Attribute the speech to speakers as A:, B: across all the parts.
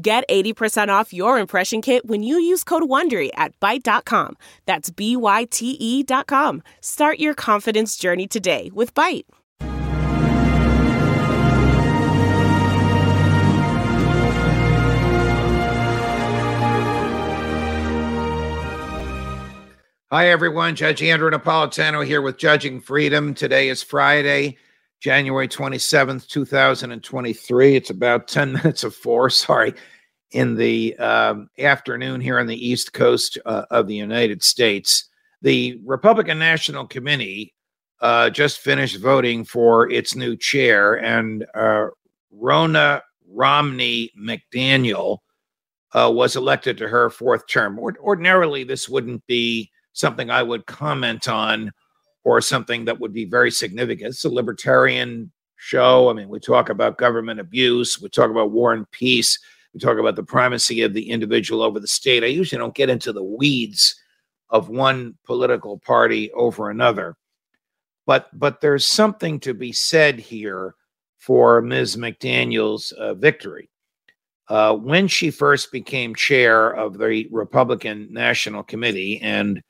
A: Get 80% off your impression kit when you use code WONDERY at Byte.com. That's B-Y-T-E dot com. Start your confidence journey today with Byte.
B: Hi, everyone. Judge Andrew Napolitano here with Judging Freedom. Today is Friday, January 27th, 2023. It's about 10 minutes of four, sorry, in the um, afternoon here on the East Coast uh, of the United States. The Republican National Committee uh, just finished voting for its new chair, and uh, Ronna Romney McDaniel uh, was elected to her fourth term. Ordinarily, this wouldn't be something I would comment on or something that would be very significant. It's a libertarian show. I mean, we talk about government abuse, we talk about war and peace, we talk about the primacy of the individual over the state. I usually don't get into the weeds of one political party over another. But but there's something to be said here for Ms. McDaniel's uh, victory. Uh, when she first became chair of the Republican National Committee and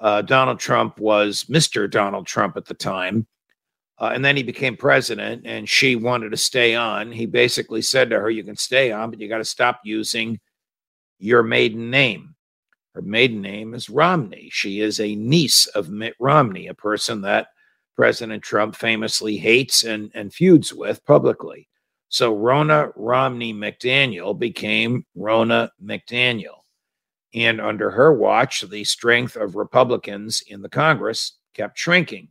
B: uh, Donald Trump was Mr. Donald Trump at the time. Uh, and then he became president and she wanted to stay on. He basically said to her, You can stay on, but you got to stop using your maiden name. Her maiden name is Romney. She is a niece of Mitt Romney, a person that President Trump famously hates and, and feuds with publicly. So Ronna Romney McDaniel became Ronna McDaniel. And under her watch, the strength of Republicans in the Congress kept shrinking.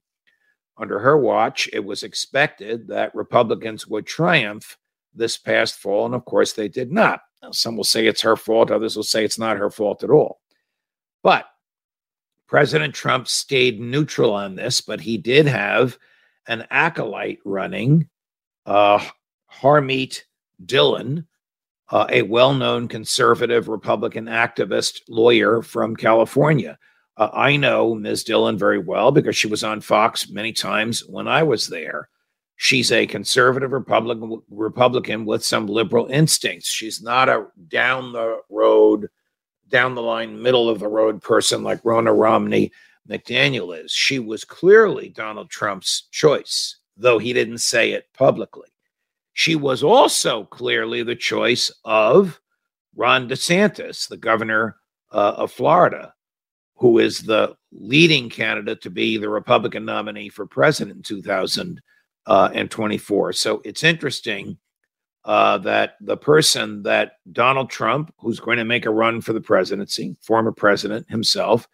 B: Under her watch, it was expected that Republicans would triumph this past fall. And of course, they did not. Now, some will say it's her fault, others will say it's not her fault at all. But President Trump stayed neutral on this, but he did have an acolyte running, uh, Harmeet Dillon, uh, a well known conservative Republican activist lawyer from California. Uh, I know Ms. Dillon very well because she was on Fox many times when I was there. She's a conservative Republican, Republican with some liberal instincts. She's not a down the road, down the line, middle of the road person like Ronna Romney McDaniel is. She was clearly Donald Trump's choice, though he didn't say it publicly. She was also clearly the choice of Ron DeSantis, the governor uh, of Florida, who is the leading candidate to be the Republican nominee for president in 2024. Uh, so it's interesting uh, that the person that Donald Trump, who's going to make a run for the presidency, former president himself,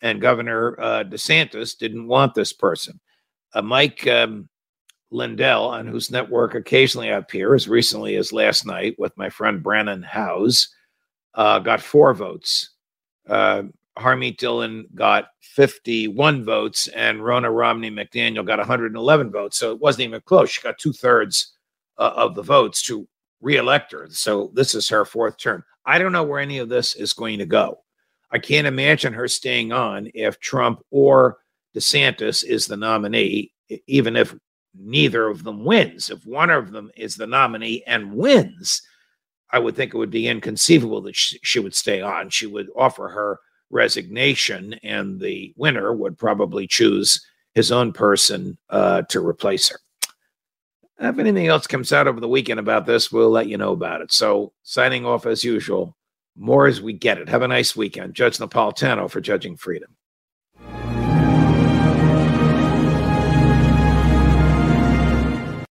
B: and Governor uh, DeSantis didn't want this person. Uh, Mike um, Lindell, on whose network occasionally I appear, as recently as last night with my friend Brannon Howse, uh, got four votes. Uh, Harmeet Dillon got 51 votes, and Ronna Romney McDaniel got 111 votes. So it wasn't even close. She got two thirds uh, of the votes to reelect her. So this is her fourth term. I don't know where any of this is going to go. I can't imagine her staying on if Trump or DeSantis is the nominee, even if neither of them wins. If one of them is the nominee and wins, I would think it would be inconceivable that she, would stay on. She would offer her resignation, and the winner would probably choose his own person uh, to replace her. If anything else comes out over the weekend about this, we'll let you know about it. So, signing off as usual, more as we get it. Have a nice weekend. Judge Napolitano for Judging Freedom.